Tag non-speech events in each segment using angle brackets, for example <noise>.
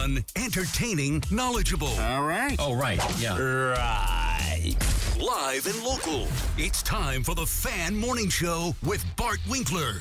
Fun, entertaining, knowledgeable. All right. Oh, right. Yeah. Right. Live and local. It's time for the Fan Morning Show with Bart Winkler.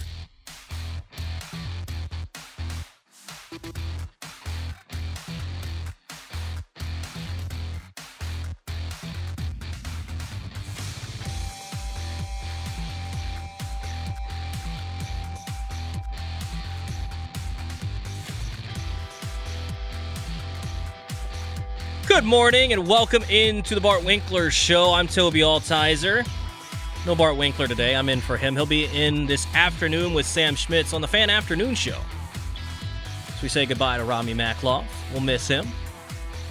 Good morning and welcome into the Bart Winkler Show. I'm Toby Altizer. No Bart Winkler today. I'm in for him. He'll be in this afternoon with Sam Schmitz on the Fan Afternoon Show. So we say goodbye to Rami Makloff. We'll miss him.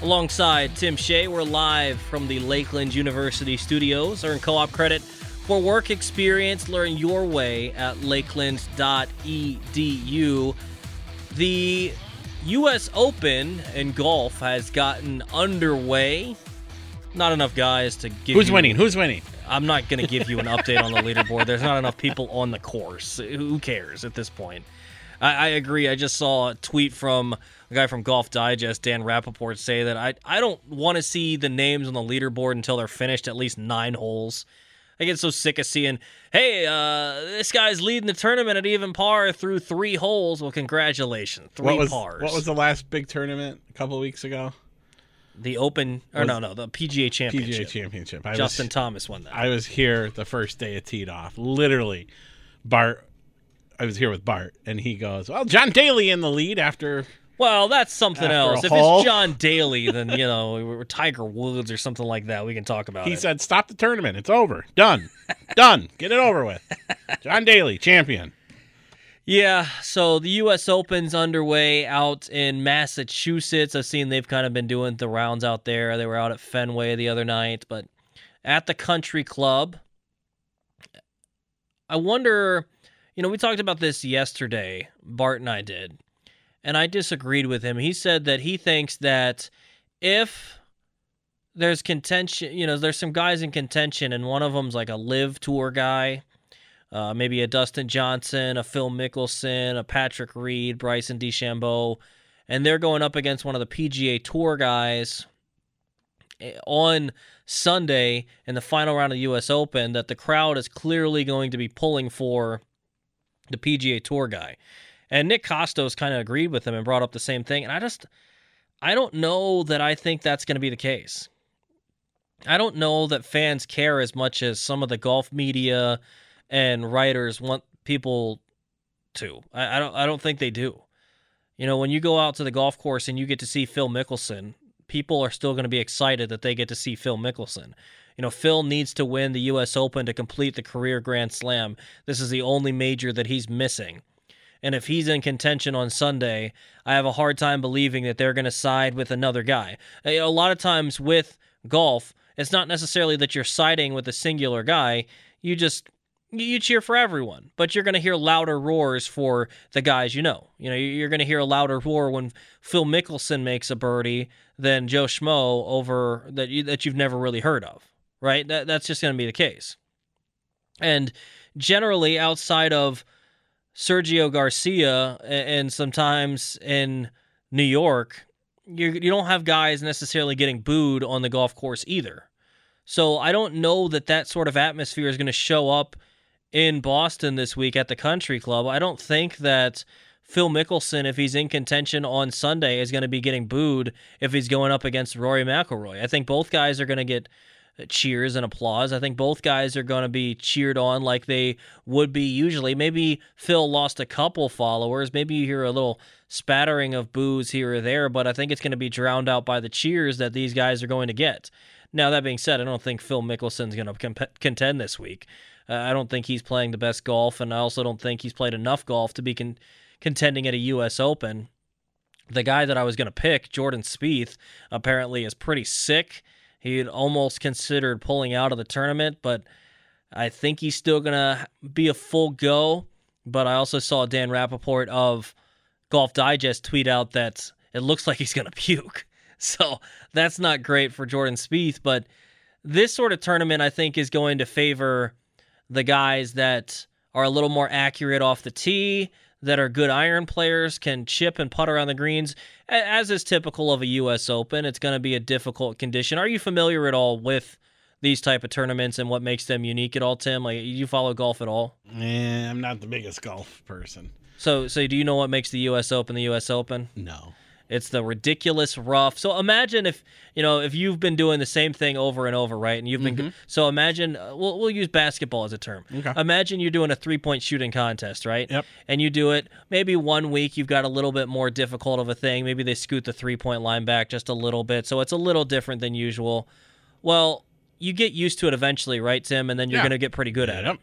Alongside Tim Shea, we're live from the Lakeland University studios. Earn co op credit for work experience. Learn your way at lakeland.edu. The U.S. Open in golf has gotten underway. Not enough guys to give. Who's you- winning? Who's winning? I'm not going to give you an update on the <laughs> leaderboard. There's not enough people on the course. Who cares at this point? I, I agree. I just saw a tweet from a guy from Golf Digest, Dan Rapaport, say that I, I don't want to see the names on the leaderboard until they're finished at least nine holes. I get so sick of seeing, hey, uh, this guy's leading the tournament at even par through three holes. Well, congratulations, three what was pars. what was the last big tournament a couple of weeks ago? the Open? Or Was- no, no, the PGA Championship. PGA Championship. I Justin was, Thomas won that. I was here the first day it teed off. Literally, Bart. I was here with Bart, and he goes, "Well, John Daly in the lead after." Well, that's something After else. If it's John Daly, then <laughs> you know, Tiger Woods or something like that, we can talk about He it. said, "Stop the tournament. It's over. Done. <laughs> Done. Get it over with." <laughs> John Daly, champion. yeah. So the U.S. Open's underway out in Massachusetts. I've seen they've kind of been doing the rounds out there. They were out at Fenway the other night, but at the Country Club. I wonder, you know, we talked about this yesterday. Bart and I did, and I disagreed with him. He said that he thinks that if there's contention, you know, there's some guys in contention, and one of them's like a LIV tour guy, uh, maybe a Dustin Johnson, a Phil Mickelson, a Patrick Reed, Bryson DeChambeau, and they're going up against one of the PGA Tour guys eh, on Sunday in the final round of the U.S. Open. That the crowd is clearly going to be pulling for the PGA Tour guy, and Nick Costos kind of agreed with him and brought up the same thing, and I just. I don't know that I think that's going to be the case. I don't know that fans care as much as some of the golf media and writers want people to. I, I don't. I don't think they do. You know, when you go out to the golf course and you get to see Phil Mickelson, people are still going to be excited that they get to see Phil Mickelson. You know, Phil needs to win the U.S. Open to complete the career Grand Slam. This is the only major that he's missing. And if he's in contention on Sunday, I have a hard time believing that they're going to side with another guy. A lot of times with golf, it's not necessarily that you're siding with a singular guy. You just you cheer for everyone, but you're going to hear louder roars for the guys you know. You know, you're going to hear a louder roar when Phil Mickelson makes a birdie than Joe Schmo over that you, that you've never really heard of, right? That that's just going to be the case. And generally, outside of Sergio Garcia and sometimes in New York, you you don't have guys necessarily getting booed on the golf course either. So I don't know that that sort of atmosphere is going to show up in Boston this week at the Country Club. I don't think that Phil Mickelson, if he's in contention on Sunday, is going to be getting booed if he's going up against Rory McIlroy. I think both guys are going to get cheers and applause. I think both guys are going to be cheered on like they would be usually. Maybe Phil lost a couple followers. Maybe you hear a little spattering of boos here or there, but I think it's going to be drowned out by the cheers that these guys are going to get. Now, that being said, I don't think Phil Mickelson's going to comp- contend this week. Uh, I don't think he's playing the best golf, and I also don't think he's played enough golf to be con- contending at a U.S. Open. The guy that I was going to pick, Jordan Spieth, apparently is pretty sick. He had almost considered pulling out of the tournament, but I think he's still going to be a full go. But I also saw Dan Rapaport of Golf Digest tweet out that it looks like he's going <laughs> to puke. So that's not great for Jordan Spieth. But this sort of tournament, I think, is going to favor the guys that are a little more accurate off the tee, that are good iron players, can chip and putt around the greens. As is typical of a U.S. Open, it's going to be a difficult condition. Are you familiar at all with these type of tournaments and what makes them unique at all, Tim? Like, you follow golf at all? Eh, I'm not the biggest golf person. So, so do you know what makes the U.S. Open the U.S. Open? No. It's the ridiculous rough. So imagine if you know if you've been doing the same thing over and over, right? And you've been Mm-hmm. so imagine uh, we'll we'll use basketball as a term. Okay. Imagine you're doing a three point shooting contest, right? Yep. And you do it maybe one week you've got a little bit more difficult of a thing. Maybe they scoot the three point line back just a little bit, so it's a little different than usual. Well, you get used to it eventually, right, Tim? And then you're Yeah. going to get pretty good at it.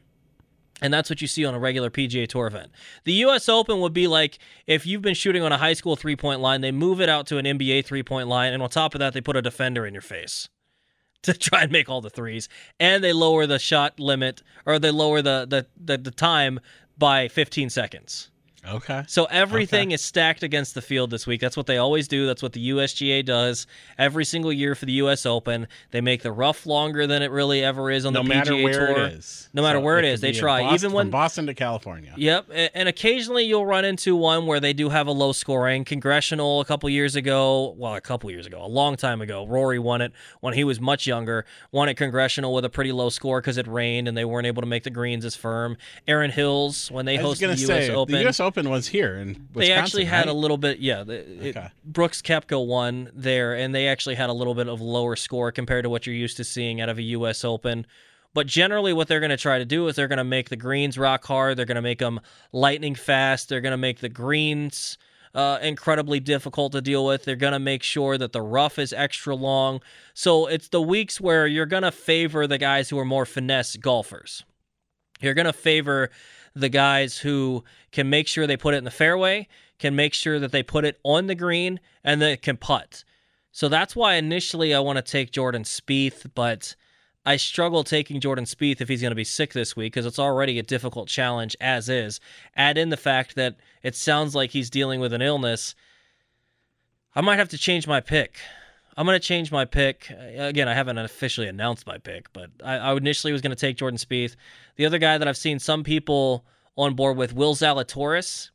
And that's what you see on a regular PGA Tour event. The U.S. Open would be like if you've been shooting on a high school three point line, they move it out to an NBA three point line, and on top of that, they put a defender in your face <laughs> to try and make all the threes, and they lower the shot limit or they lower the the the, the time by 15 seconds. Okay. So everything Okay. is stacked against the field this week. That's what they always do. That's what the USGA does every single year for the US Open. They make the rough longer than it really ever is on no the PGA Tour. it is. No matter where it is, they try. Boston- Even when- from Boston to California. Yep, and occasionally you'll run into one where they do have a low scoring. Congressional a couple years ago, well, a couple years ago, a long time ago, Rory won it when he was much younger. Won at Congressional with a pretty low score because it rained and they weren't able to make the greens as firm. Erin Hills when they I was hosted say Open, the U.S. Open was here and they actually had right? a little bit. Yeah, the, it, Okay. Brooks Koepka won there, and they actually had a little bit of lower score compared to what you're used to seeing out of a U.S. Open. But generally, what they're going to try to do is they're going to make the greens rock hard. They're going to make them lightning fast. They're going to make the greens uh, incredibly difficult to deal with. They're going to make sure that the rough is extra long. So it's the weeks where you're going to favor the guys who are more finesse golfers. You're going to favor the guys who can make sure they put it in the fairway, can make sure that they put it on the green, and it can putt. So that's why initially I want to take Jordan Spieth, but I struggle taking Jordan Spieth if he's going to be sick this week because it's already a difficult challenge as is. Add in the fact that it sounds like he's dealing with an illness. I might have to change my pick. I'm going to change my pick. Again, I haven't officially announced my pick, but I, I initially was going to take Jordan Spieth. The other guy that I've seen some people on board with, Will Zalatoris.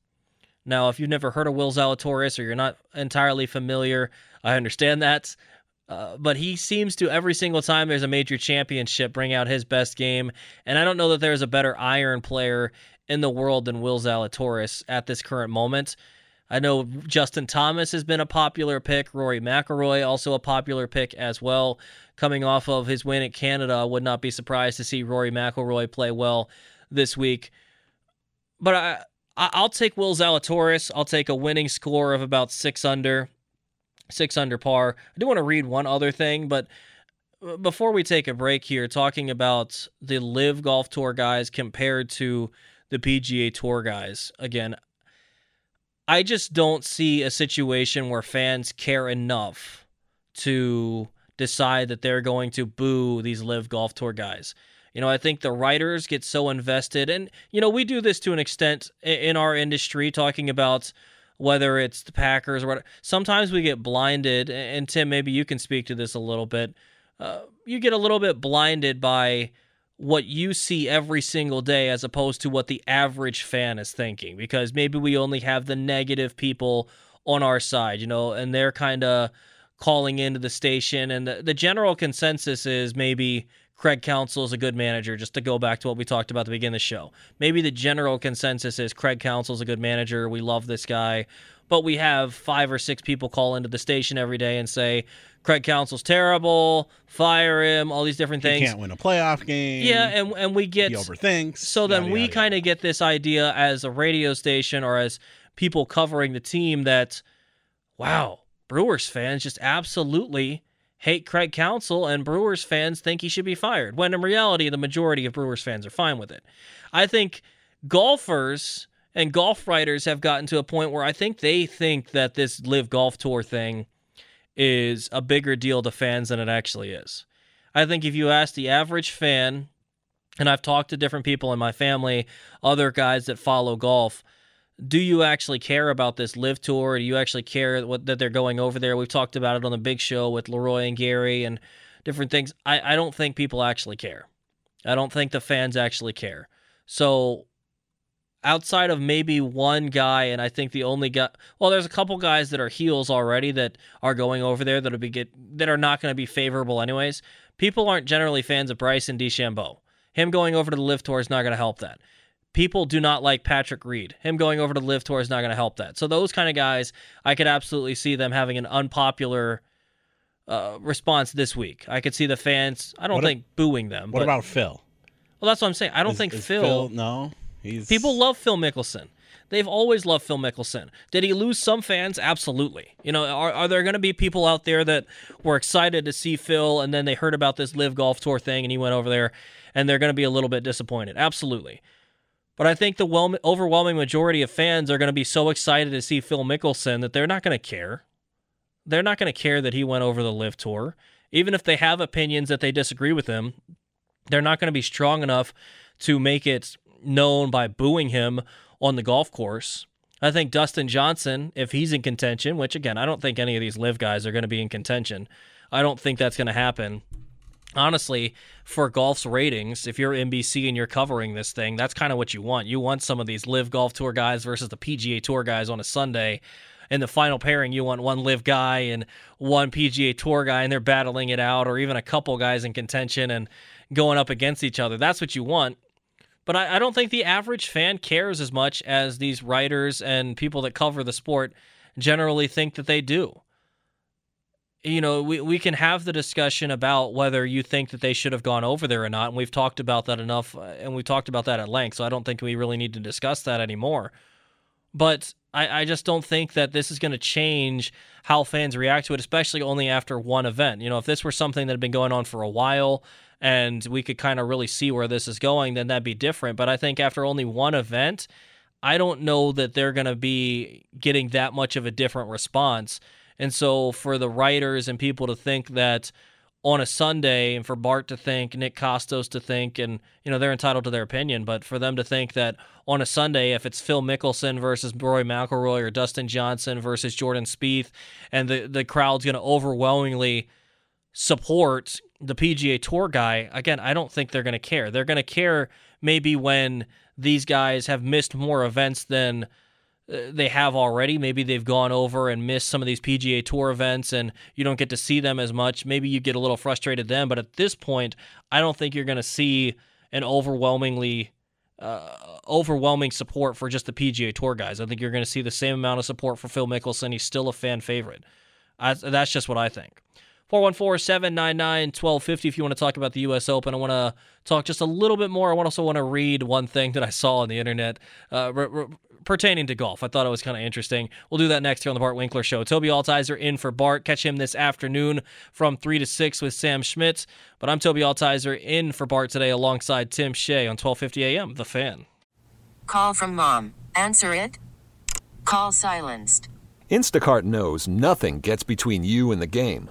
Now, if you've never heard of Will Zalatoris or you're not entirely familiar, I understand that. Uh, but he seems to every single time there's a major championship bring out his best game, and I don't know that there's a better iron player in the world than Will Zalatoris at this current moment. I know Justin Thomas has been a popular pick. Rory McIlroy also a popular pick as well. Coming off of his win at Canada, would not be surprised to see Rory McIlroy play well this week. But I, I'll take Will Zalatoris. I'll take a winning score of about six under, six under par. I do want to read one other thing, but uh, before we take a break here, talking about the LIV Golf Tour guys compared to the PGA Tour guys. Again, I just don't see a situation where fans care enough to decide that they're going to boo these LIV Golf Tour guys. You know, I think the writers get so invested, and you know, we do this to an extent in our industry, talking about whether it's the Packers or what. Sometimes we get blinded, and Tim, maybe you can speak to this a little bit. Uh, you get a little bit blinded by what you see every single day as opposed to what the average fan is thinking because maybe we only have the negative people on our side, you know, and they're kind of calling into the station and the, the general consensus is maybe Craig Counsell is a good manager just to go back to what we talked about at the beginning of the show. Maybe the general consensus is Craig Counsell is a good manager, we love this guy, but we have five or six people call into the station every day and say Craig Counsell's terrible, fire him, all these different things. He can't win a playoff game. Yeah, and and we get he overthinks. so then yada, we kind of get this idea as a radio station or as people covering the team that, wow, Brewers fans just absolutely hate Craig Counsell and Brewers fans think he should be fired. When in reality, the majority of Brewers fans are fine with it. I think golfers And golf writers have gotten to a point where I think they think that this LIV golf tour thing is a bigger deal to fans than it actually is. I think if you ask the average fan, and I've talked to different people in my family, other guys that follow golf, do you actually care about this LIV tour? Do you actually care what, that they're going over there? We've talked about it on the big show with Leroy and Gary and different things. I, I don't think people actually care. I don't think the fans actually care. So outside of maybe one guy, and I think the only guy, well, there's a couple guys that are heels already that are going over there that'll be get that are not going to be favorable anyways. People aren't generally fans of Bryson DeChambeau. Him going over to the LIV tour is not going to help that people do not like Patrick Reed. Him going over to LIV tour is not going to help that. So those kind of guys, I could absolutely see them having an unpopular uh, response this week. I could see the fans. I don't What think booing them. What but, about Phil? Well, that's what I'm saying. I don't Is- think is Phil. No, he's People love Phil Mickelson. They've always loved Phil Mickelson. Did he lose some fans? Absolutely. You know, are, are there going to be people out there that were excited to see Phil and then they heard about this LIV golf tour thing and he went over there and they're going to be a little bit disappointed? Absolutely. But I think the well, overwhelming majority of fans are going to be so excited to see Phil Mickelson that they're not going to care. They're not going to care that he went over the LIV tour. Even if they have opinions that they disagree with him, they're not going to be strong enough to make it known by booing him on the golf course. I think Dustin Johnson, if he's in contention, which again, I don't think any of these LIV guys are going to be in contention. I don't think that's going to happen. Honestly, for golf's ratings, if you're NBC and you're covering this thing, that's kind of what you want. You want some of these LIV golf tour guys versus the PGA Tour guys on a Sunday. In the final pairing, you want one LIV guy and one PGA Tour guy, and they're battling it out, or even a couple guys in contention and going up against each other. That's what you want. But I, I don't think the average fan cares as much as these writers and people that cover the sport generally think that they do. You know, we, we can have the discussion about whether you think that they should have gone over there or not. And we've talked about that enough, uh, and we've talked about that at length. So I don't think we really need to discuss that anymore. But I, I just don't think that this is going to change how fans react to it, especially only after one event. You know, if this were something that had been going on for a while, and we could kind of really see where this is going, then that'd be different. But I think after only one event, I don't know that they're going to be getting that much of a different response. And so for the writers and people to think that on a Sunday and for Bart to think, Nick Costos to think, and you know they're entitled to their opinion, but for them to think that on a Sunday, if it's Phil Mickelson versus Roy McIlroy or Dustin Johnson versus Jordan Spieth, and the the crowd's going to overwhelmingly support the PGA Tour guy, again, I don't think they're going to care. They're going to care maybe when these guys have missed more events than uh, they have already. Maybe they've gone over and missed some of these PGA Tour events and you don't get to see them as much. Maybe you get a little frustrated then, but at this point, I don't think you're going to see an overwhelmingly uh, overwhelming support for just the PGA Tour guys. I think you're going to see the same amount of support for Phil Mickelson. He's still a fan favorite. I, that's just what I think. 414-799-1250 if you want to talk about the U.S. Open. I want to talk just a little bit more. I also want to read one thing that I saw on the internet uh, re- re- pertaining to golf. I thought it was kind of interesting. We'll do that next here on the Bart Winkler Show. Toby Altizer in for Bart. Catch him this afternoon from 3 to 6 with Sam Schmidt. But I'm Toby Altizer in for Bart today alongside Tim Shea on 1250 a.m. The Fan. Call from mom. Answer it. Call silenced. Instacart knows nothing gets between you and the game.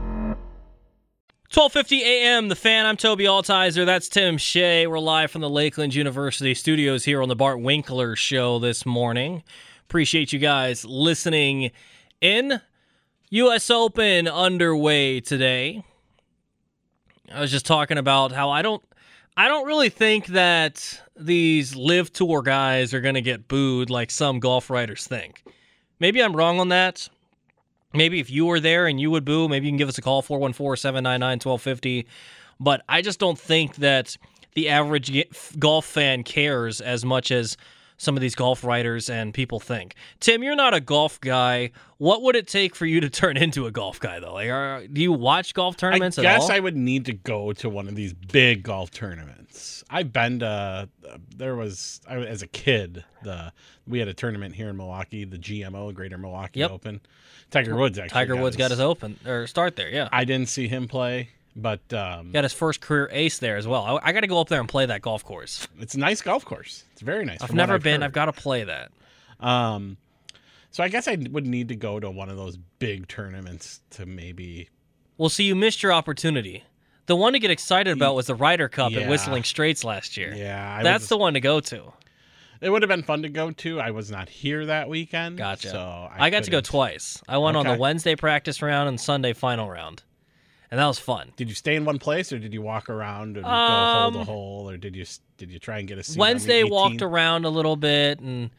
12:50 a.m. The Fan. I'm Toby Altizer. That's Tim Shea. We're live from the Lakeland University studios here on the Bart Winkler Show this morning. Appreciate you guys listening in. U.S. Open underway today. I was just talking about how I don't I don't really think that these LIV tour guys are going to get booed like some golf writers think. Maybe I'm wrong on that. Maybe if you were there and you would boo, maybe you can give us a call 414-799-1250. But I just don't think that the average golf fan cares as much as some of these golf writers and people think. Tim, you're not a golf guy. What would it take for you to <laughs> turn into a golf guy, though? Like, are, do you watch golf tournaments I at guess all? I would need to go to one of these big golf tournaments. I've been to. Uh, there was I, as a kid. The we had a tournament here in Milwaukee, the GMO Greater Milwaukee Yep. Open. Tiger Woods actually. Tiger Woods got his open or start there, yeah. I didn't see him play, but um, got his first career ace there as well. I, I got to go up there and play that golf course. it's a nice golf course. It's very nice. I've never been. heard. I've got to play that. Um, so I guess I would need to go to one of those big tournaments to maybe. Well, see, you missed your opportunity. The one to get excited about was the Ryder Cup at Whistling Straits last year. Yeah, I That's was- the one to go to. It would have been fun to go to. I was not here that weekend. Gotcha. So I, I, got to go twice. I went on the Wednesday practice round and Sunday final round, and that was fun. Did you stay in one place, or did you walk around and go hole Um, to hole, or did you did you try and get a seat? Wednesday walked around a little bit, and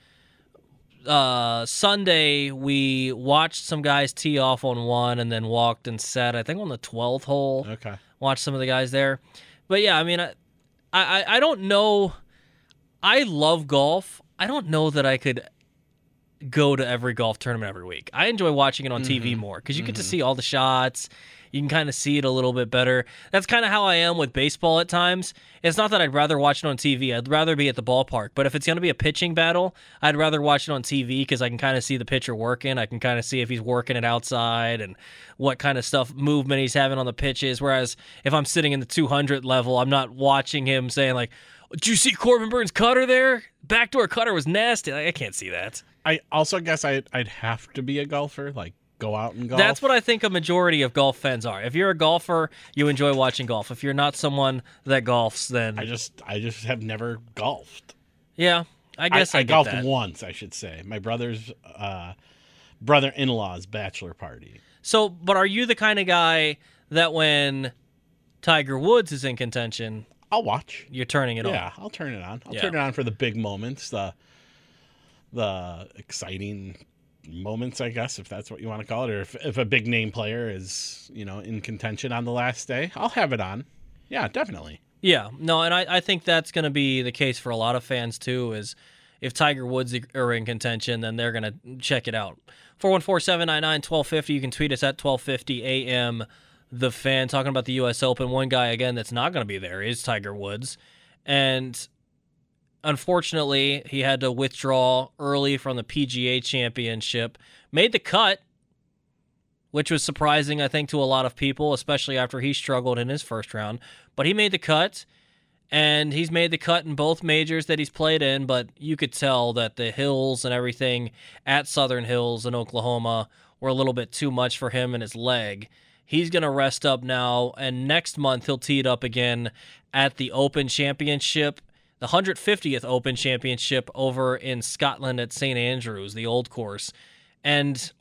uh, Sunday we watched some guys tee off on one, and then walked and sat. I think on the twelfth hole. Okay. watch some of the guys there. But yeah, I mean, I, I, I don't know. I love golf. I don't know that I could go to every golf tournament every week. I enjoy watching it on TV mm-hmm. more because you get to mm-hmm. see all the shots. You can kind of see it a little bit better. That's kind of how I am with baseball at times. It's not that I'd rather watch it on TV. I'd rather be at the ballpark. But if it's going to be a pitching battle, I'd rather watch it on TV because I can kind of see the pitcher working. I can kind of see if he's working it outside and what kind of stuff movement he's having on the pitches. Whereas if I'm sitting in the 200 level, I'm not watching him saying like, "Did you see Corbin Burnes' cutter there? Backdoor cutter was nasty." Like, I can't see that. I also guess I'd I'd have to be a golfer, like go out and golf. That's what I think a majority of golf fans are. If you're a golfer, you enjoy watching golf. If you're not someone that golfs, then I just I just have never golfed. yeah, I guess I, I, get golfed that. once, I should say. My brother's uh, brother-in-law's bachelor party. So, but are you the kind of guy that when Tiger Woods is in contention, I'll watch. you're turning it yeah, on? Yeah, I'll turn it on. I'll Yeah. turn it on for the big moments, the the exciting moments, I guess, if that's what you want to call it, or if, if a big name player is, you know, in contention on the last day, I'll have it on. Yeah, definitely. Yeah, no, and I, I think that's going to be the case for a lot of fans too. Is if Tiger Woods are in contention, then they're going to check it out. 414-799-1250. You can tweet us at 1250 AM. The fan talking about the U.S. Open. One guy again that's not going to be there is Tiger Woods, and unfortunately he had to withdraw early from the PGA Championship. Made the cut, which was surprising, I think, to a lot of people, especially after he struggled in his first round. But he made the cut, and he's made the cut in both majors that he's played in. But you could tell that the hills and everything at Southern Hills in Oklahoma were a little bit too much for him and his leg. He's going to rest up now, and next month he'll tee it up again at the Open Championship, the 150th Open Championship over in Scotland at St. Andrews, the old course. And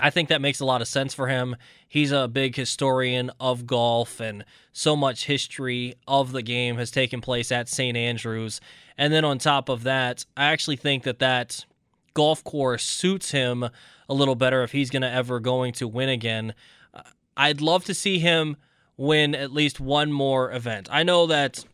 I think that makes a lot of sense for him. He's a big historian of golf, and so much history of the game has taken place at St. Andrews. And then on top of that, I actually think that that golf course suits him a little better if he's going to ever going to win again. Uh, I'd love to see him win at least one more event. I know that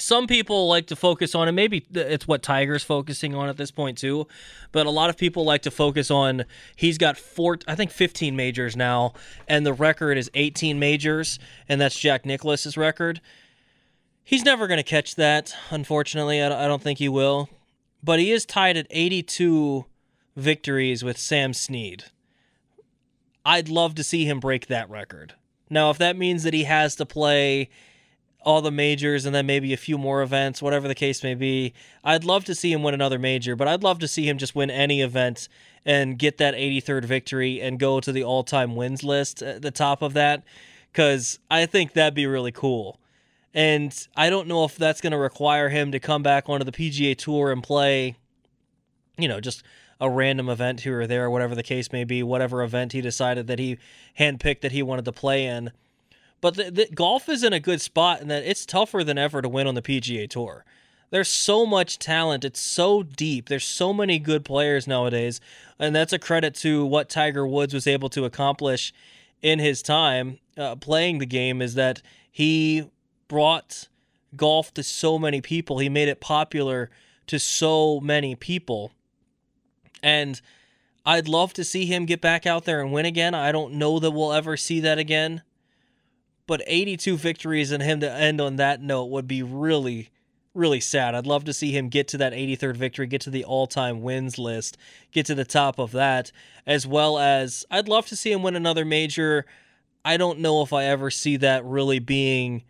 some people like to focus on, and maybe it's what Tiger's focusing on at this point too. But a lot of people like to focus on he's got four, I think, 15 majors now, and the record is 18 majors, and that's Jack Nicklaus's record. He's never going to catch that, unfortunately. I don't think he will. But he is tied at 82 victories with Sam Snead. I'd love to see him break that record. Now, if that means that he has to play all the majors and then maybe a few more events, whatever the case may be. I'd love to see him win another major, but I'd love to see him just win any event and get that 83rd victory and go to the all time wins list at the top of that because I think that'd be really cool. And I don't know if that's going to require him to come back onto the PGA Tour and play, you know, just a random event here or there, whatever the case may be, whatever event he decided that he handpicked that he wanted to play in. But the, the, golf is in a good spot, and that it's tougher than ever to win on the PGA Tour. There's so much talent. It's so deep. There's so many good players nowadays, and that's a credit to what Tiger Woods was able to accomplish in his time uh, playing the game. Is that he brought golf to so many people. He made it popular to so many people, and I'd love to see him get back out there and win again. I don't know that we'll ever see that again. But 82 victories and him to end on that note would be really, really sad. I'd love to see him get to that 83rd victory, get to the all time wins list, get to the top of that, as well as I'd love to see him win another major. I don't know if I ever see that really being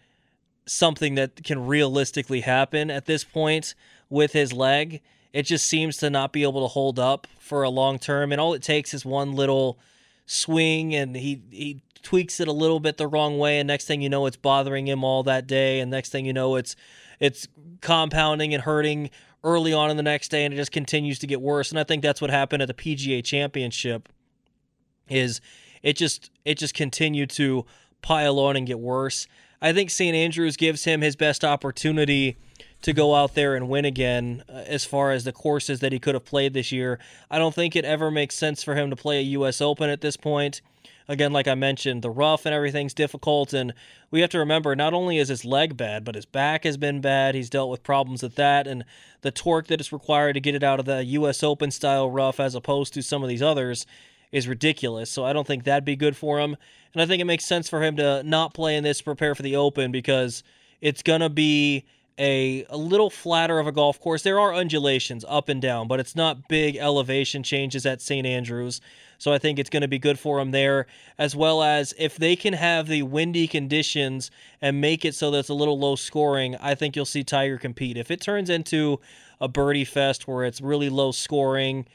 something that can realistically happen at this point with his leg. It just seems to not be able to hold up for a long term, and all it takes is one little swing, and he he tweaks it a little bit the wrong way, and next thing you know, it's bothering him all that day, and next thing you know, it's it's compounding and hurting early on in the next day, and it just continues to get worse. And I think that's what happened at the PGA Championship. Is it just it just continued to pile on and get worse. I think St. Andrews gives him his best opportunity to go out there and win again uh, as far as the courses that he could have played this year. I don't think it ever makes sense for him to play a U.S. Open at this point. Again, like I mentioned, the rough and everything's difficult, and we have to remember not only is his leg bad, but his back has been bad. He's dealt with problems with that, and the torque that is required to get it out of the U.S. Open style rough as opposed to some of these others is ridiculous. So I don't think that'd be good for him. And I think it makes sense for him to not play in this, prepare for the Open, because it's going to be a, a little flatter of a golf course. There are undulations up and down, but it's not big elevation changes at St. Andrews. So I think it's going to be good for him there, as well as if they can have the windy conditions and make it so that it's a little low scoring, I think you'll see Tiger compete. If it turns into a birdie fest where it's really low scoring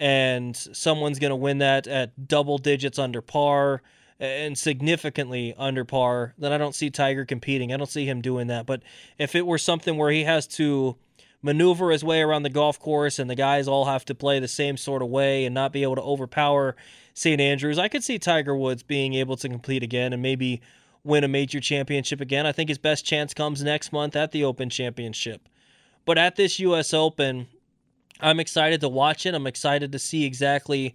and someone's going to win that at double digits under par, and significantly under par, then I don't see Tiger competing. I don't see him doing that. But if it were something where he has to maneuver his way around the golf course and the guys all have to play the same sort of way and not be able to overpower St. Andrews, I could see Tiger Woods being able to compete again and maybe win a major championship again. I think his best chance comes next month at the Open Championship. But at this US Open, I'm excited to watch it. I'm excited to see exactly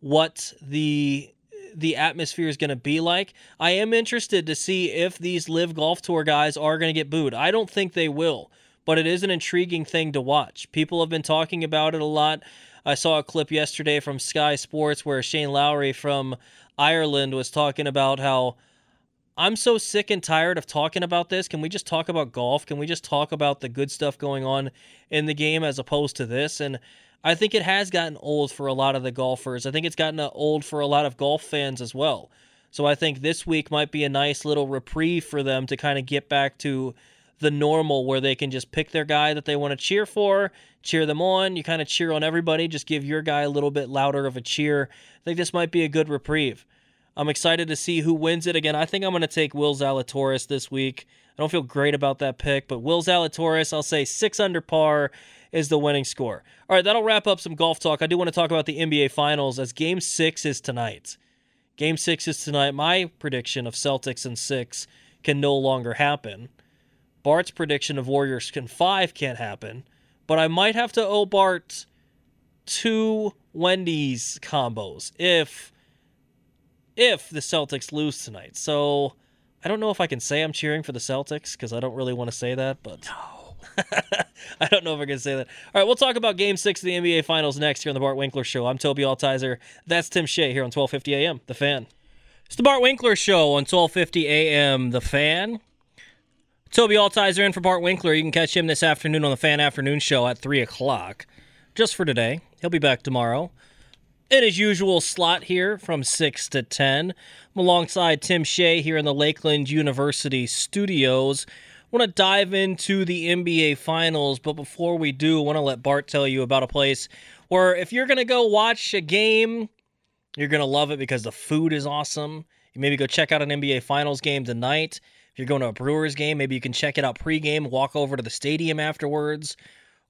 what the the atmosphere is going to be like. I am interested to see if these LIV golf tour guys are going to get booed. I don't think they will, but it is an intriguing thing to watch. People have been talking about it a lot. I saw a clip yesterday from Sky Sports where Shane Lowry from Ireland was talking about how I'm so sick and tired of talking about this. Can we just talk about golf? Can we just talk about the good stuff going on in the game as opposed to this? And I think it has gotten old for a lot of the golfers. I think it's gotten uh, old for a lot of golf fans as well. So I think this week might be a nice little reprieve for them to kind of get back to the normal where they can just pick their guy that they want to cheer for, cheer them on. You kind of cheer on everybody, just give your guy a little bit louder of a cheer. I think this might be a good reprieve. I'm excited to see who wins it again. I think I'm going to take Will Zalatoris this week. I don't feel great about that pick, but Will Zalatoris, I'll say six under par is the winning score. All right, that'll wrap up some golf talk. I do want to talk about the NBA Finals as Game 6 is tonight. Game 6 is tonight. My prediction of Celtics in 6 can no longer happen. Bart's prediction of Warriors in 5 can't happen. But I might have to owe Bart two Wendy's combos if if the Celtics lose tonight. So I don't know if I can say I'm cheering for the Celtics because I don't really want to say that, but no. <laughs> I don't know if I can say that. All right, we'll talk about Game Six of the NBA Finals next here on the Bart Winkler Show. I'm Toby Altizer. That's Tim Shea here on 12:50 a.m. The Fan. It's the Bart Winkler Show on 12:50 a.m. The Fan. Toby Altizer in for Bart Winkler. You can catch him this afternoon on the Fan Afternoon Show at three o'clock. Just for today, he'll be back tomorrow in his usual slot here from 6 to 10. I'm alongside Tim Shea here in the Lakeland University studios want to dive into the NBA Finals, but before we do, I want to let Bart tell you about a place where if you're going to go watch a game, you're going to love it because the food is awesome. You maybe go check out an NBA Finals game tonight. If you're going to a Brewers game, maybe you can check it out pregame, walk over to the stadium afterwards,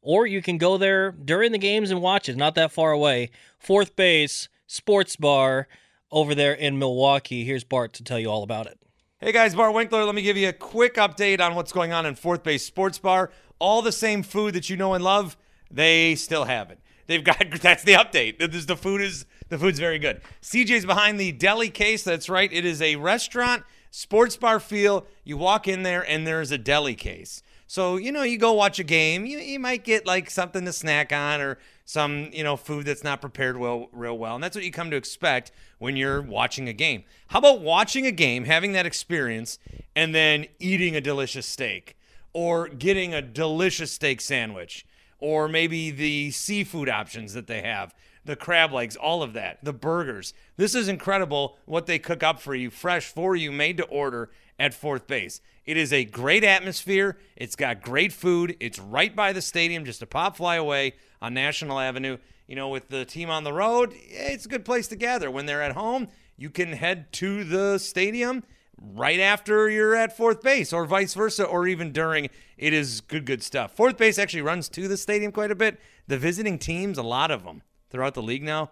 or you can go there during the games and watch it. Not that far away. Fourth Base Sports Bar over there in Milwaukee. Here's Bart to tell you all about it. Hey guys, Bart Winkler. Let me give you a quick update on what's going on in Fourth Base Sports Bar. All the same food that you know and love, they still have it. They've got <laughs> that's the update. The food is the food's very good. CJ's behind the deli case. That's right. It is a restaurant sports bar feel. You walk in there and there's a deli case. So, you know, you go watch a game, you, you might get like something to snack on or some, you know, food that's not prepared well real well. And that's what you come to expect when you're watching a game. How about watching a game, having that experience, and then eating a delicious steak or getting a delicious steak sandwich or maybe the seafood options that they have the crab legs, all of that, the burgers. This is incredible what they cook up for you, fresh for you, made to order at fourth base. It is a great atmosphere. It's got great food. It's right by the stadium, just a pop fly away on National Avenue. You know, with the team on the road, it's a good place to gather. When they're at home, you can head to the stadium right after you're at fourth base or vice versa or even during it is good good stuff fourth base actually runs to the stadium quite a bit the visiting teams a lot of them throughout the league now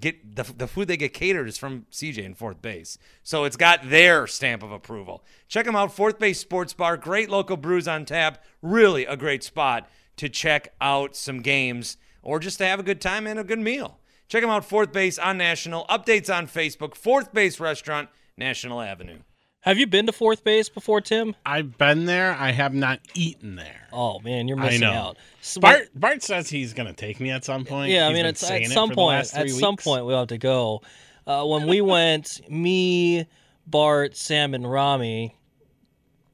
get the, the food they get catered is from cj in fourth base. So it's got their stamp of approval. Check them out fourth base sports bar. Great local brews on tap. Really a great spot to check out some games or just to have a good time and a good meal. Check them out fourth base on national. Updates on facebook fourth base restaurant national avenue Have you been to fourth base before, Tim? I've been there. I have not eaten there. Oh man, you're missing out. So Bart Bart says he's gonna take me at some point. Yeah, I mean, it's at some the point. At three some point, we'll have to go. Uh, when we <laughs> went, me, Bart, Sam, and Rami.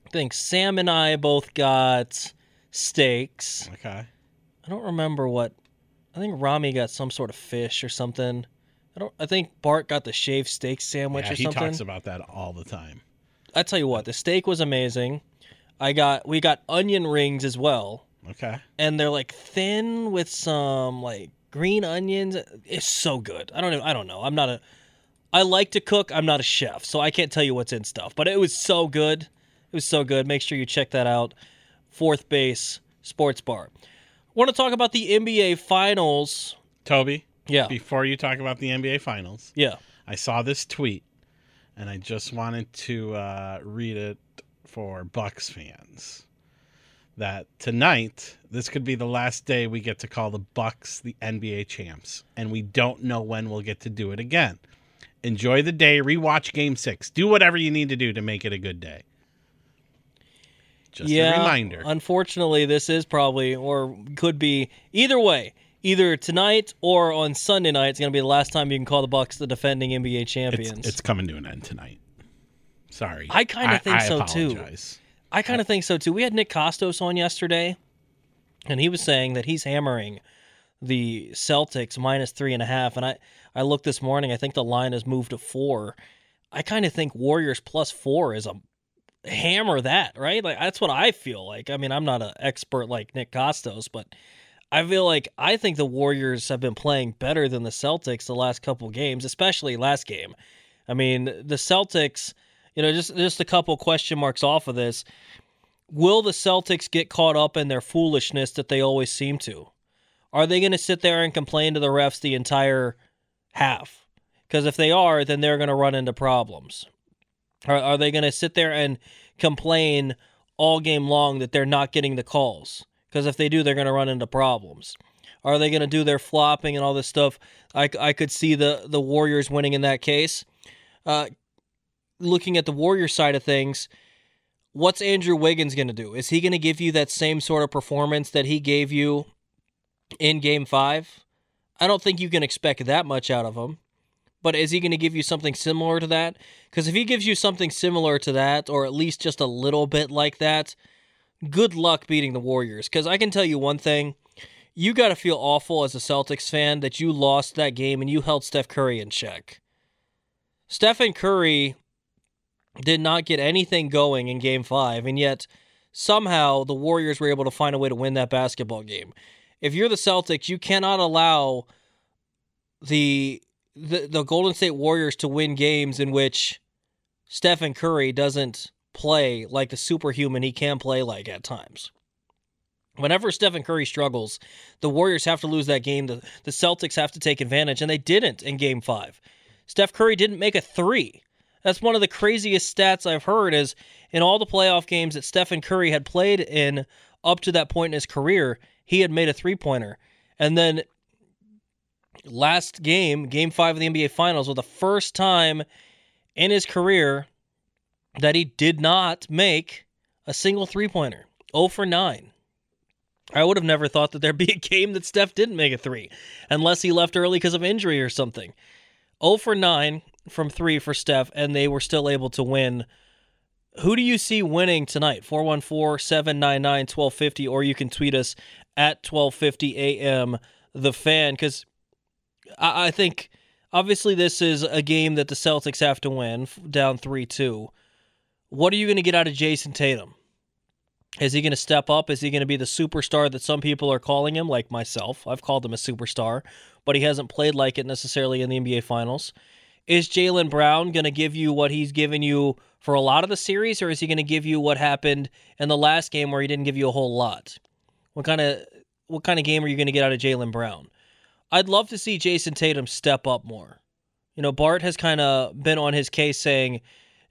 I think Sam and I both got steaks. Okay. I don't remember what. I think Rami got some sort of fish or something. I don't. I think Bart got the shaved steak sandwich Yeah, or he talks about that all the time. I tell you what, the steak was amazing. I got we got onion rings as well. Okay. and they're like thin with some like green onions. It's so good. I don't know. I don't know. I'm not a. I like to cook. I'm not a chef, so I can't tell you what's in stuff. But it was so good. It was so good. Make sure you check that out. Fourth base sports bar. Want to talk about the NBA finals? Toby, Yeah. before you talk about the NBA Finals, Yeah. I saw this tweet, and I just wanted to uh, read it for Bucks fans. That tonight, this could be the last day we get to call the Bucks the NBA champs, and we don't know when we'll get to do it again. Enjoy the day, rewatch Game Six, do whatever you need to do to make it a good day. Just yeah. a reminder. Unfortunately, this is probably or could be either way. Either tonight or on Sunday night, it's going to be the last time you can call the Bucks the defending NBA champions. It's, it's coming to an end tonight. Sorry. I kinda think I so, too. I kind of think so too. We had Nick Costos on yesterday, and he was saying that he's hammering the Celtics minus three and a half. And I, I looked this morning. I think the line has moved to four. I kind of think Warriors plus four is a hammer that right. Like that's what I feel like. I mean, I'm not an expert like Nick Costos, but I feel like I think the Warriors have been playing better than the Celtics the last couple games, especially last game. I mean, the Celtics, you know, just just a couple question marks off of this. Will the Celtics get caught up in their foolishness that they always seem to? Are they going to sit there and complain to the refs the entire half? Because if they are, then they're going to run into problems. Are, are they going to sit there and complain all game long that they're not getting the calls? Because if they do, they're going to run into problems. Are they going to do their flopping and all this stuff? I, I could see the, the Warriors winning in that case. Uh, looking at the Warrior side of things, what's Andrew Wiggins going to do? Is he going to give you that same sort of performance that he gave you in game five? I don't think you can expect that much out of him. But is he going to give you something similar to that? Because if he gives you something similar to that, or at least just a little bit like that, good luck beating the Warriors. Because I can tell you one thing you got to feel awful as a Celtics fan that you lost that game and you held Steph Curry in check. Stephen Curry did not get anything going in game five, and yet somehow the Warriors were able to find a way to win that basketball game. If you're the Celtics, you cannot allow the the, the Golden State Warriors to win games in which Stephen Curry doesn't play like the superhuman he can play like at times. Whenever Stephen Curry struggles, the Warriors have to lose that game. The, the Celtics have to take advantage, and they didn't in game five. Steph Curry didn't make a three. That's one of the craziest stats I've heard is in all the playoff games that Stephen Curry had played in up to that point in his career, he had made a three-pointer. And then last game, game 5 of the NBA finals was the first time in his career that he did not make a single three-pointer. 0 for 9. I would have never thought that there'd be a game that Steph didn't make a three, unless he left early because of injury or something. 0 for 9 from three for Steph, and they were still able to win. Who do you see winning tonight? 414 799 1250, or you can tweet us at 1250 a.m. The fan, because I, I think obviously this is a game that the Celtics have to win, down 3 2. What are you going to get out of Jayson Tatum? Is he going to step up? Is he going to be the superstar that some people are calling him, like myself? I've called him a superstar, but he hasn't played like it necessarily in the NBA Finals. Is Jaylen Brown going to give you what he's given you for a lot of the series, or is he going to give you what happened in the last game where he didn't give you a whole lot? What kind of what kind of game are you going to get out of Jaylen Brown? I'd love to see Jayson Tatum step up more. You know, Bart has kind of been on his case saying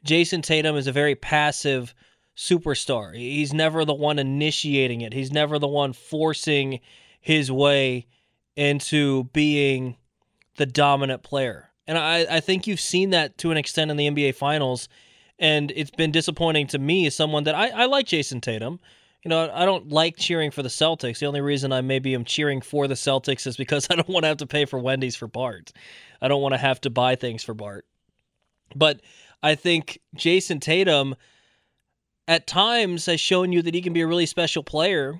Jayson Tatum is a very passive superstar. He's never the one initiating it. He's never the one forcing his way into being the dominant player. And I, I think you've seen that to an extent in the NBA Finals. And it's been disappointing to me as someone that I, I like Jayson Tatum. You know, I don't like cheering for the Celtics. The only reason I maybe am cheering for the Celtics is because <laughs> I don't want to have to pay for Wendy's for Bart. I don't want to have to buy things for Bart. But I think Jayson Tatum at times has shown you that he can be a really special player.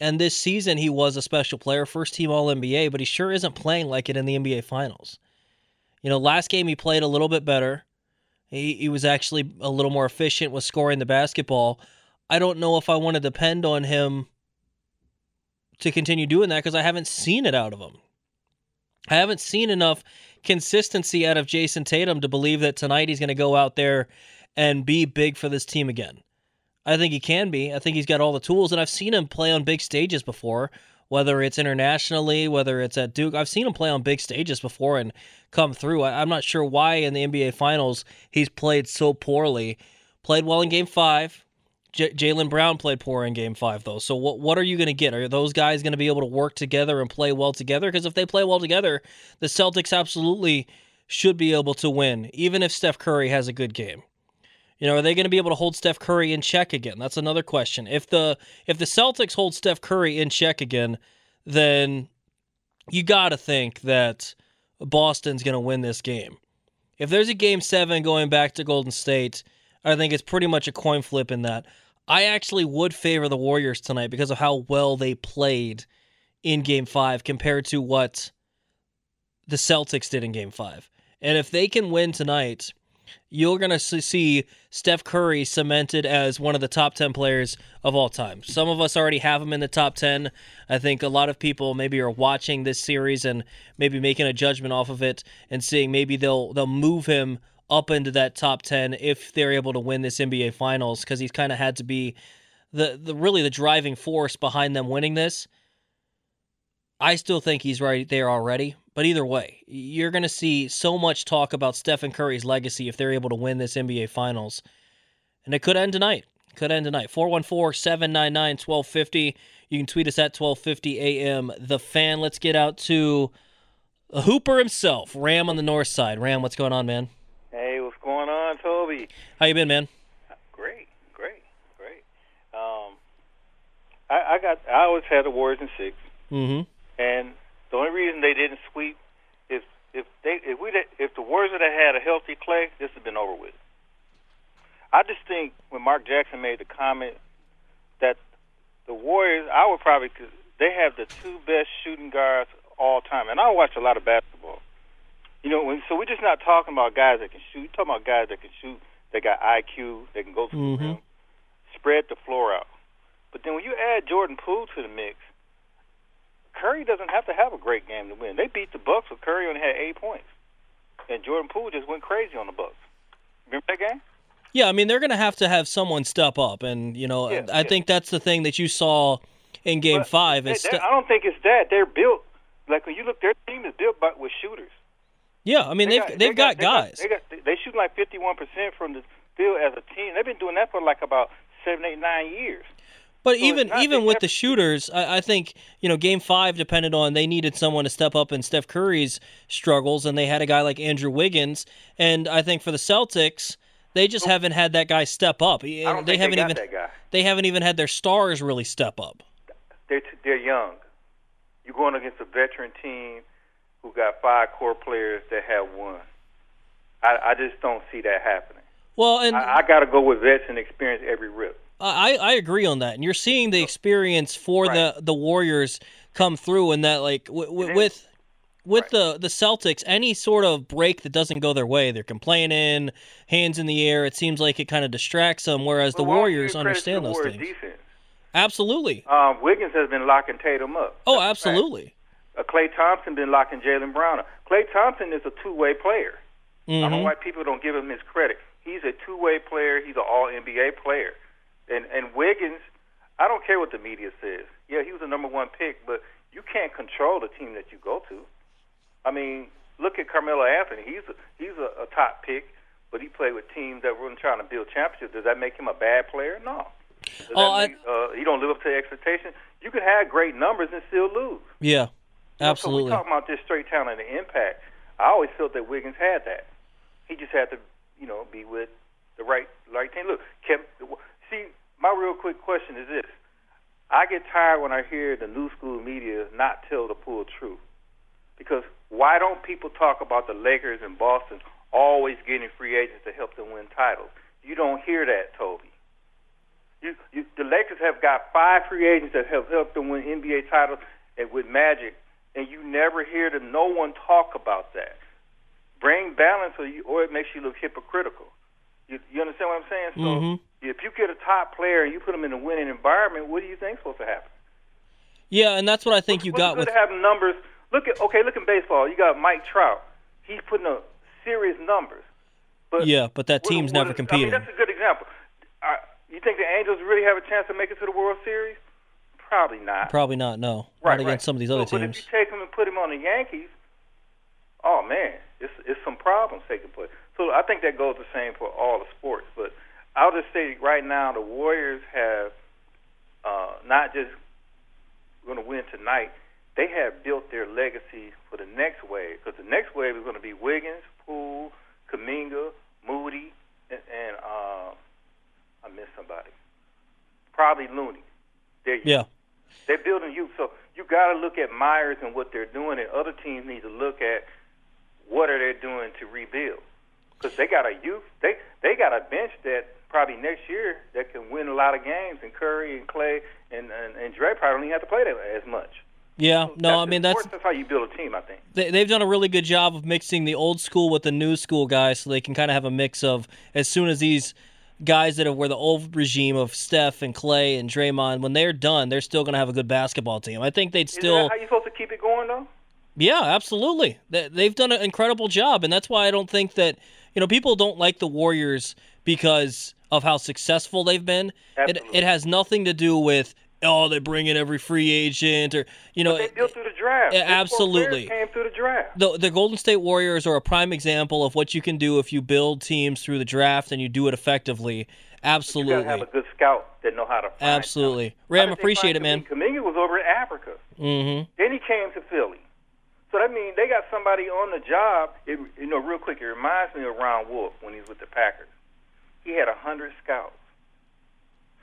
And this season, he was a special player, first team All NBA, but he sure isn't playing like it in the NBA Finals. You know, last game he played a little bit better. He, he was actually a little more efficient with scoring the basketball. I don't know if I want to depend on him to continue doing that because I haven't seen it out of him. I haven't seen enough consistency out of Jayson Tatum to believe that tonight he's going to go out there and be big for this team again. I think he can be. I think he's got all the tools, and I've seen him play on big stages before, whether it's internationally, whether it's at Duke. I've seen him play on big stages before and come through. I, am not sure why in the NBA Finals he's played so poorly. Played well in Game Five. J- Jaylen Brown played poor in Game Five, though. So what what are you going to get? Are those guys going to be able to work together and play well together? Because if they play well together, the Celtics absolutely should be able to win, even if Steph Curry has a good game. You know, are they going to be able to hold Steph Curry in check again? That's another question. If the if the Celtics hold Steph Curry in check again, then you got to think that Boston's going to win this game. If there's a game 7 going back to Golden State, I think it's pretty much a coin flip in that. I actually would favor the Warriors tonight because of how well they played in game 5 compared to what the Celtics did in game 5. And if they can win tonight, you're going to see Steph Curry cemented as one of the top 10 players of all time. Some of us already have him in the top 10. I think a lot of people maybe are watching this series and maybe making a judgment off of it and seeing maybe they'll they'll move him up into that top 10 if they're able to win this NBA finals cuz he's kind of had to be the the really the driving force behind them winning this. I still think he's right there already, but either way, you're going to see so much talk about Stephen Curry's legacy if they're able to win this NBA Finals. And it could end tonight. Could end tonight. 414 799 1250. You can tweet us at 1250 a.m. The fan. Let's get out to Hooper himself, Ram on the north side. Ram, what's going on, man? Hey, what's going on, Toby? How you been, man? Great, great, great. Um, I, I got. I always had the Warriors in six. Mm-hmm. And the only reason they didn't sweep is if they if we if the Warriors had had a healthy Klay, this have been over with. I just think when Mark Jackson made the comment that the Warriors, I would probably they have the two best shooting guards all time, and I watch a lot of basketball. You know, when, so we're just not talking about guys that can shoot. We're talking about guys that can shoot. They got IQ. They can go to mm-hmm. the rim, spread the floor out. But then when you add Jordan Poole to the mix, Curry doesn't have to have a great game to win. They beat the Bucks with Curry only had eight points, and Jordan Poole just went crazy on the Bucks. Remember that game? Yeah, I mean they're going to have to have someone step up, and you know Yeah, I yeah. think that's the thing that you saw in Game But Five. Is they- ste- I don't think it's that they're built like when you look. Their team is built by with shooters. Yeah, I mean They they've got- they've they got, they guys. They got they shoot like fifty one percent from the field as a team. They've been doing that for like about seven, eight, nine years. But So even even with have the shooters, I, I think you know Game Five depended on they needed someone to step up in Steph Curry's struggles, and they had a guy like Andrew Wiggins. And I think for the Celtics, they just haven't had that guy step up. I don't they think haven't they got even that guy. they haven't even had their stars really step up. They're they're young. You're going against a veteran team who got five core players that have one. I, I just don't see that happening. Well, and I, I got to go with vets and experience every rip. I, I agree on that, and you're seeing the experience for the the Warriors come through, and that like w- w- then- with with the the Celtics, any sort of break that doesn't go their way, they're complaining, hands in the air. It seems like it kind of distracts them. Whereas the don't you Warriors give credit to understand the those Warriors things. Defense? Absolutely. Um, Wiggins has been locking Tatum up. Oh, That's absolutely. Uh, Klay Thompson been locking Jaylen Brown up. Klay Thompson is a two-way player. I don't know Mhm. why people don't give him his credit. He's a two-way player. He's an All NBA player. And and Wiggins, I don't care what the media says. Yeah, he was the number one pick, but you can't control the team that you go to. I mean, look at Carmelo Anthony. He's a, he's a, a top pick, but he played with teams that weren't trying to build championships. Does that make him a bad player? No. Does that Oh, I- uh, he don't live up to expectations. You could have great numbers and still lose. Yeah, You know, So we talking about this straight talent and impact. I always felt that Wiggins had that. He just had to, you know, be with the right right team. Look, Kev, see, my real quick question is this: I get tired when I hear the new school media not tell the full truth. Because why don't people talk about the Lakers and Boston always getting free agents to help them win titles? You don't hear that, Toby. You, you, the Lakers have got five free agents that have helped them win NBA titles and with Magic, and you never hear them. No one talk about that. Bring balance, or you, or it makes you look hypocritical. You, you understand what I'm saying? So Mhm. if you get a top player and you put them in a winning environment, what do you think's supposed to happen? Yeah, and that's what I think you got with. to have numbers. Look at okay, look in baseball. You got Mike Trout. He's putting up serious numbers. But Yeah, but that team's what never is- competing. I mean, that's a good example. Uh, you think the Angels really have a chance to make it to the World Series? Probably not. Probably not. No, right, not against right. some of these So, other But if teams. you take him and put him on the Yankees, oh man, it's it's some problems taking place. So I think that goes the same for all the sports. But I'll just say right now, the Warriors have uh, not just going to win tonight. They have built their legacy for the next wave because the next wave is going to be Wiggins, Poole, Kuminga, Moody, and, and uh, I missed somebody. Probably Looney. There you Yeah. They're building youth. So you got to look at Myers and what they're doing, and other teams need to look at what are they doing to rebuild. Because they got a youth, they they got a bench that probably next year that can win a lot of games, and Curry and Klay and and, and Dre probably don't even have to play that as much. Yeah. No, I mean that's that's how you build a team. I think. they, they've done a really good job of mixing the old school with the new school guys, so they can kind of have a mix of as soon as these guys that were the old regime of Steph and Klay and Draymond, when they're done, they're still going to have a good basketball team. I think they'd Is still. that how you supposed to keep it going though? Yeah, absolutely. They- They've done an incredible job, and that's why I don't think that you know people don't like the Warriors because of how successful they've been. It, Absolutely. it has nothing to do with oh they bring in every free agent or you know They built through the draft. Yeah, Those four players absolutely. came through the draft. the the Golden State Warriors are a prime example of what you can do if you build teams through the draft and you do it effectively. Absolutely, You Absolutely. got to have a good scout that know how to find Absolutely. talent. Ram, How did they appreciate it, man. Kuminga? Kuminga was over in Africa. Mm-hmm. Then he came to Philly. So that means they got somebody on the job. It, you know, real quick, it reminds me of Ron Wolf when he was with the Packers. He had a hundred scouts.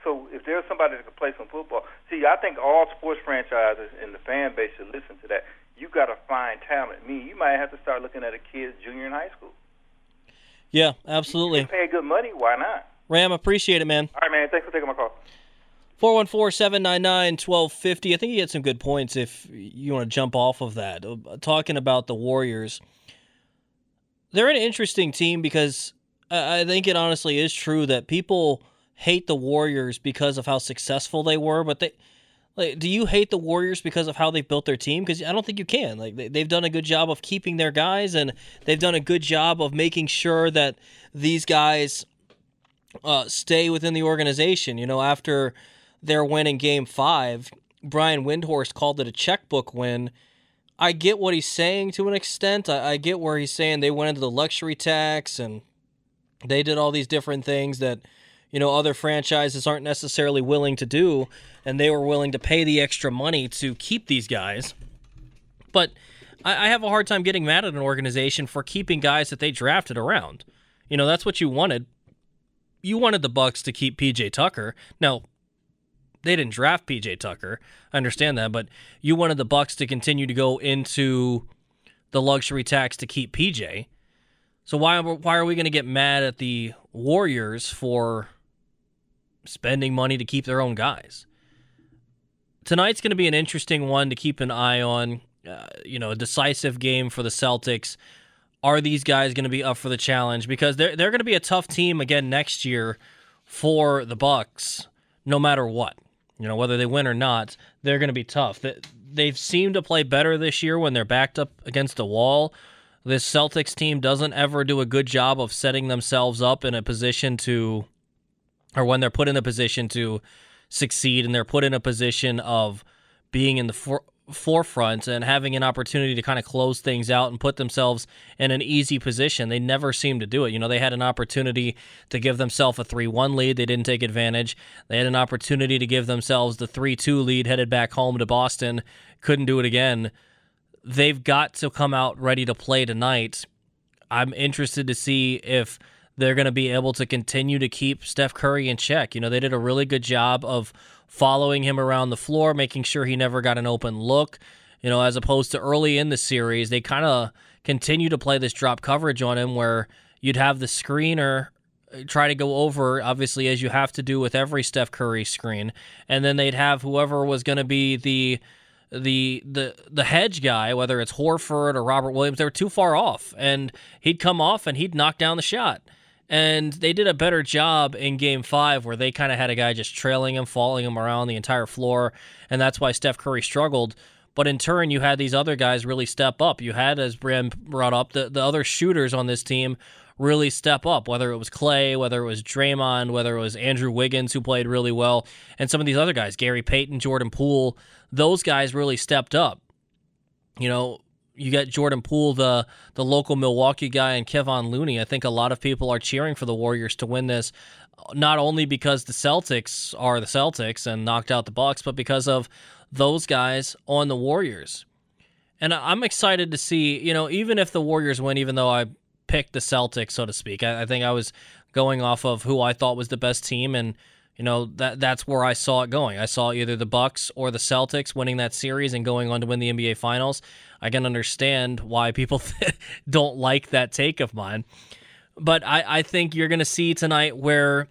So if there's somebody that could play some football, see, I think all sports franchises and the fan base should listen to that. You got to find talent. I mean, you might have to start looking at a kid's junior in high school. Yeah, You absolutely. pay good money. Why not? Ram, appreciate it, man. All right, man. Thanks for taking my call. 414-799-1250. I think you had some good points if you want to jump off of that. Uh, Talking about the Warriors. They're an interesting team because I think it honestly is true that people hate the Warriors because of how successful they were, but they like do you hate the Warriors because of how they built their team? Because I don't think you can. Like they, they've done a good job of keeping their guys, and they've done a good job of making sure that these guys uh, stay within the organization. You know, after their win in Game Five, Brian Windhorst called it a checkbook win. I get what he's saying to an extent. I, I get where he's saying they went into the luxury tax and they did all these different things that you know other franchises aren't necessarily willing to do, and they were willing to pay the extra money to keep these guys. But I, I have a hard time getting mad at an organization for keeping guys that they drafted around. You know, that's what you wanted. You wanted the Bucks to keep PJ Tucker. Now, they didn't draft PJ Tucker. I understand that, but you wanted the Bucks to continue to go into the luxury tax to keep PJ. So why why are we going to get mad at the Warriors for spending money to keep their own guys? Tonight's going to be an interesting one to keep an eye on. Uh, you know, a decisive game for the Celtics. Are these guys going to be up for the challenge? Because they're they're going to be a tough team again next year for the Bucks, no matter what. You know, whether they win or not, they're going to be tough. They've seemed to play better this year when they're backed up against a wall this Celtics team doesn't ever do a good job of setting themselves up in a position to, or when they're put in a position to succeed and they're put in a position of being in the for, forefront and having an opportunity to kind of close things out and put themselves in an easy position. They never seem to do it. You know, they had an opportunity to give themselves a 3 1 lead. They didn't take advantage. They had an opportunity to give themselves the 3 2 lead headed back home to Boston. Couldn't do it again they've got to come out ready to play tonight. I'm interested to see if they're going to be able to continue to keep Steph Curry in check. You know, they did a really good job of following him around the floor, making sure he never got an open look. You know, as opposed to early in the series, they kind of continue to play this drop coverage on him where you'd have the screener uh, try to go over, obviously, as you have to do with every Steph Curry screen. And then they'd have whoever was going to be the the the the hedge guy, whether it's Horford or Robert Williams, they were too far off, and he'd come off and he'd knock down the shot. And they did a better job in Game Five, where they kind of had a guy just trailing him, following him around the entire floor, and that's why Steph Curry struggled. But in turn, you had these other guys really step up. You had, as Bram brought up, the, the other shooters on this team really step up, whether it was Klay, whether it was Draymond, whether it was Andrew Wiggins, who played really well, and some of these other guys, Gary Payton, Jordan Poole, those guys really stepped up. You know, you got Jordan Poole, the the local Milwaukee guy, and Kevon Looney. I think a lot of people are cheering for the Warriors to win this, not only because the Celtics are the Celtics and knocked out the Bucks, but because of those guys on the Warriors. And I'm excited to see, you know, even if the Warriors win, even though I picked the Celtics, so to speak. I, I, think I was going off of who I thought was the best team, and you know that that's where I saw it going. I saw either the Bucks or the Celtics winning that series and going on to win the NBA Finals. I can understand why people <laughs> don't like that take of mine, but I, I think you're going to see tonight where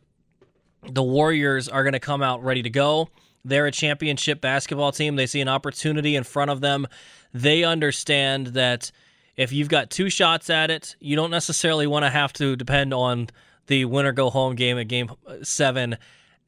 the Warriors are going to come out ready to go. They're a championship basketball team. They see an opportunity in front of them. They understand that if you've got two shots at it, you don't necessarily want to have to depend on the winner go home game at game seven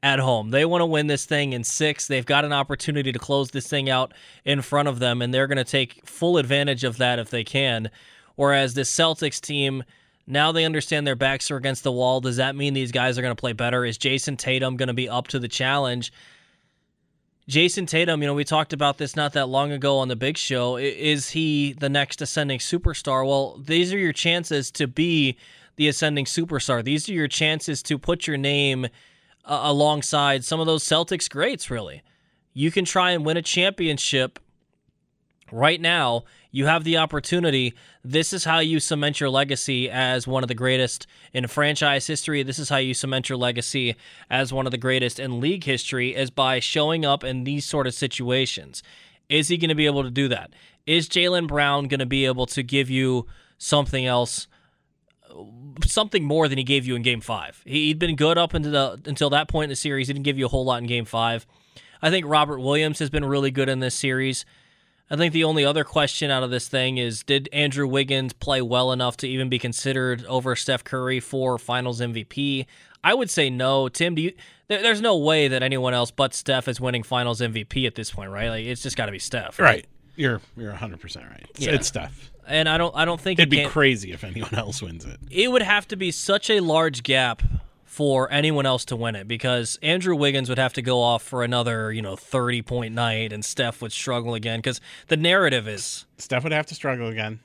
at home. They want to win this thing in six. They've got an opportunity to close this thing out in front of them, and they're going to take full advantage of that if they can. Whereas this Celtics team, now they understand their backs are against the wall. Does that mean these guys are going to play better? Is Jayson Tatum going to be up to the challenge? Jayson Tatum, you know, we talked about this not that long ago on the big show. Is he the next ascending superstar? Well, these are your chances to be the ascending superstar. These are your chances to put your name uh, alongside some of those Celtics greats, really. You can try and win a championship right now you have the opportunity. This is how you cement your legacy as one of the greatest in franchise history. This is how you cement your legacy as one of the greatest in league history is by showing up in these sort of situations. Is he going to be able to do that? Is Jaylen Brown going to be able to give you something else? Something more than he gave you in Game Five. He'd been good up until the, until that point in the series. He didn't give you a whole lot in Game Five. I think Robert Williams has been really good in this series. I think the only other question out of this thing is did Andrew Wiggins play well enough to even be considered over Steph Curry for finals MVP? I would say no. Tim, do you there, there's no way that anyone else but Steph is winning finals MVP at this point, right? Like it's just got to be Steph. Right? right. You're you're 100% right. It's, yeah. it's Steph. And I don't I don't think it'd be crazy if anyone <laughs> else wins it. It would have to be such a large gap for anyone else to win it because Andrew Wiggins would have to go off for another, you know, 30 point night and Steph would struggle again because the narrative is Steph would have to struggle again.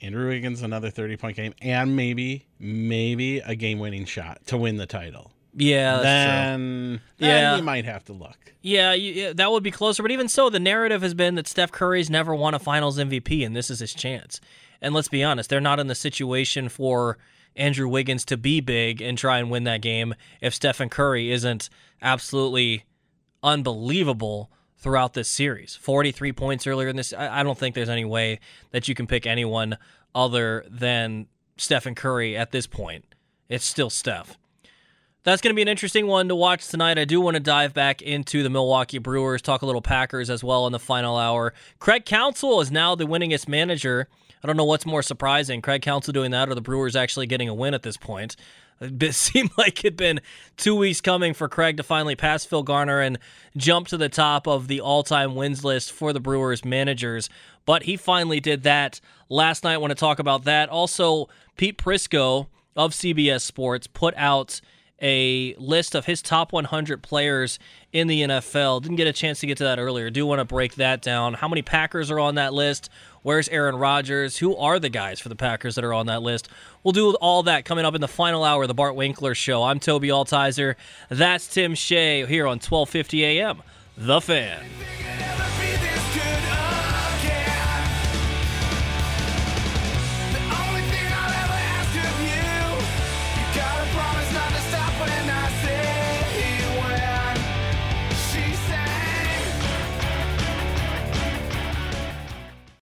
Andrew Wiggins another 30 point game and maybe maybe a game winning shot to win the title. Yeah, that's true. then, then Yeah. you might have to look. Yeah, you, yeah, that would be closer. But even so, the narrative has been that Steph Curry's never won a Finals MVP, and this is his chance. And let's be honest, they're not in the situation for Andrew Wiggins to be big and try and win that game if Stephen Curry isn't absolutely unbelievable throughout this series. 43 points earlier in this. I, I don't think there's any way that you can pick anyone other than Stephen Curry at this point. It's still Steph. That's going to be an interesting one to watch tonight. I do want to dive back into the Milwaukee Brewers, talk a little Packers as well in the final hour. Craig Counsell is now the winningest manager. I don't know what's more surprising, Craig Counsell doing that or the Brewers actually getting a win at this point. It <laughs> seemed like it'd been two weeks coming for Craig to finally pass Phil Garner and jump to the top of the all-time wins list for the Brewers managers. But he finally did that last night. I want to talk about that. Also, Pete Prisco of CBS Sports put out a list of his top 100 players in the NFL. Didn't get a chance to get to that earlier. Do want to break that down. How many Packers are on that list? Where's Aaron Rodgers? Who are the guys for the Packers that are on that list? We'll do all that coming up in the final hour of the Bart Winkler Show. I'm Toby Altizer. That's Tim Shea here on 1250 AM. The Fan.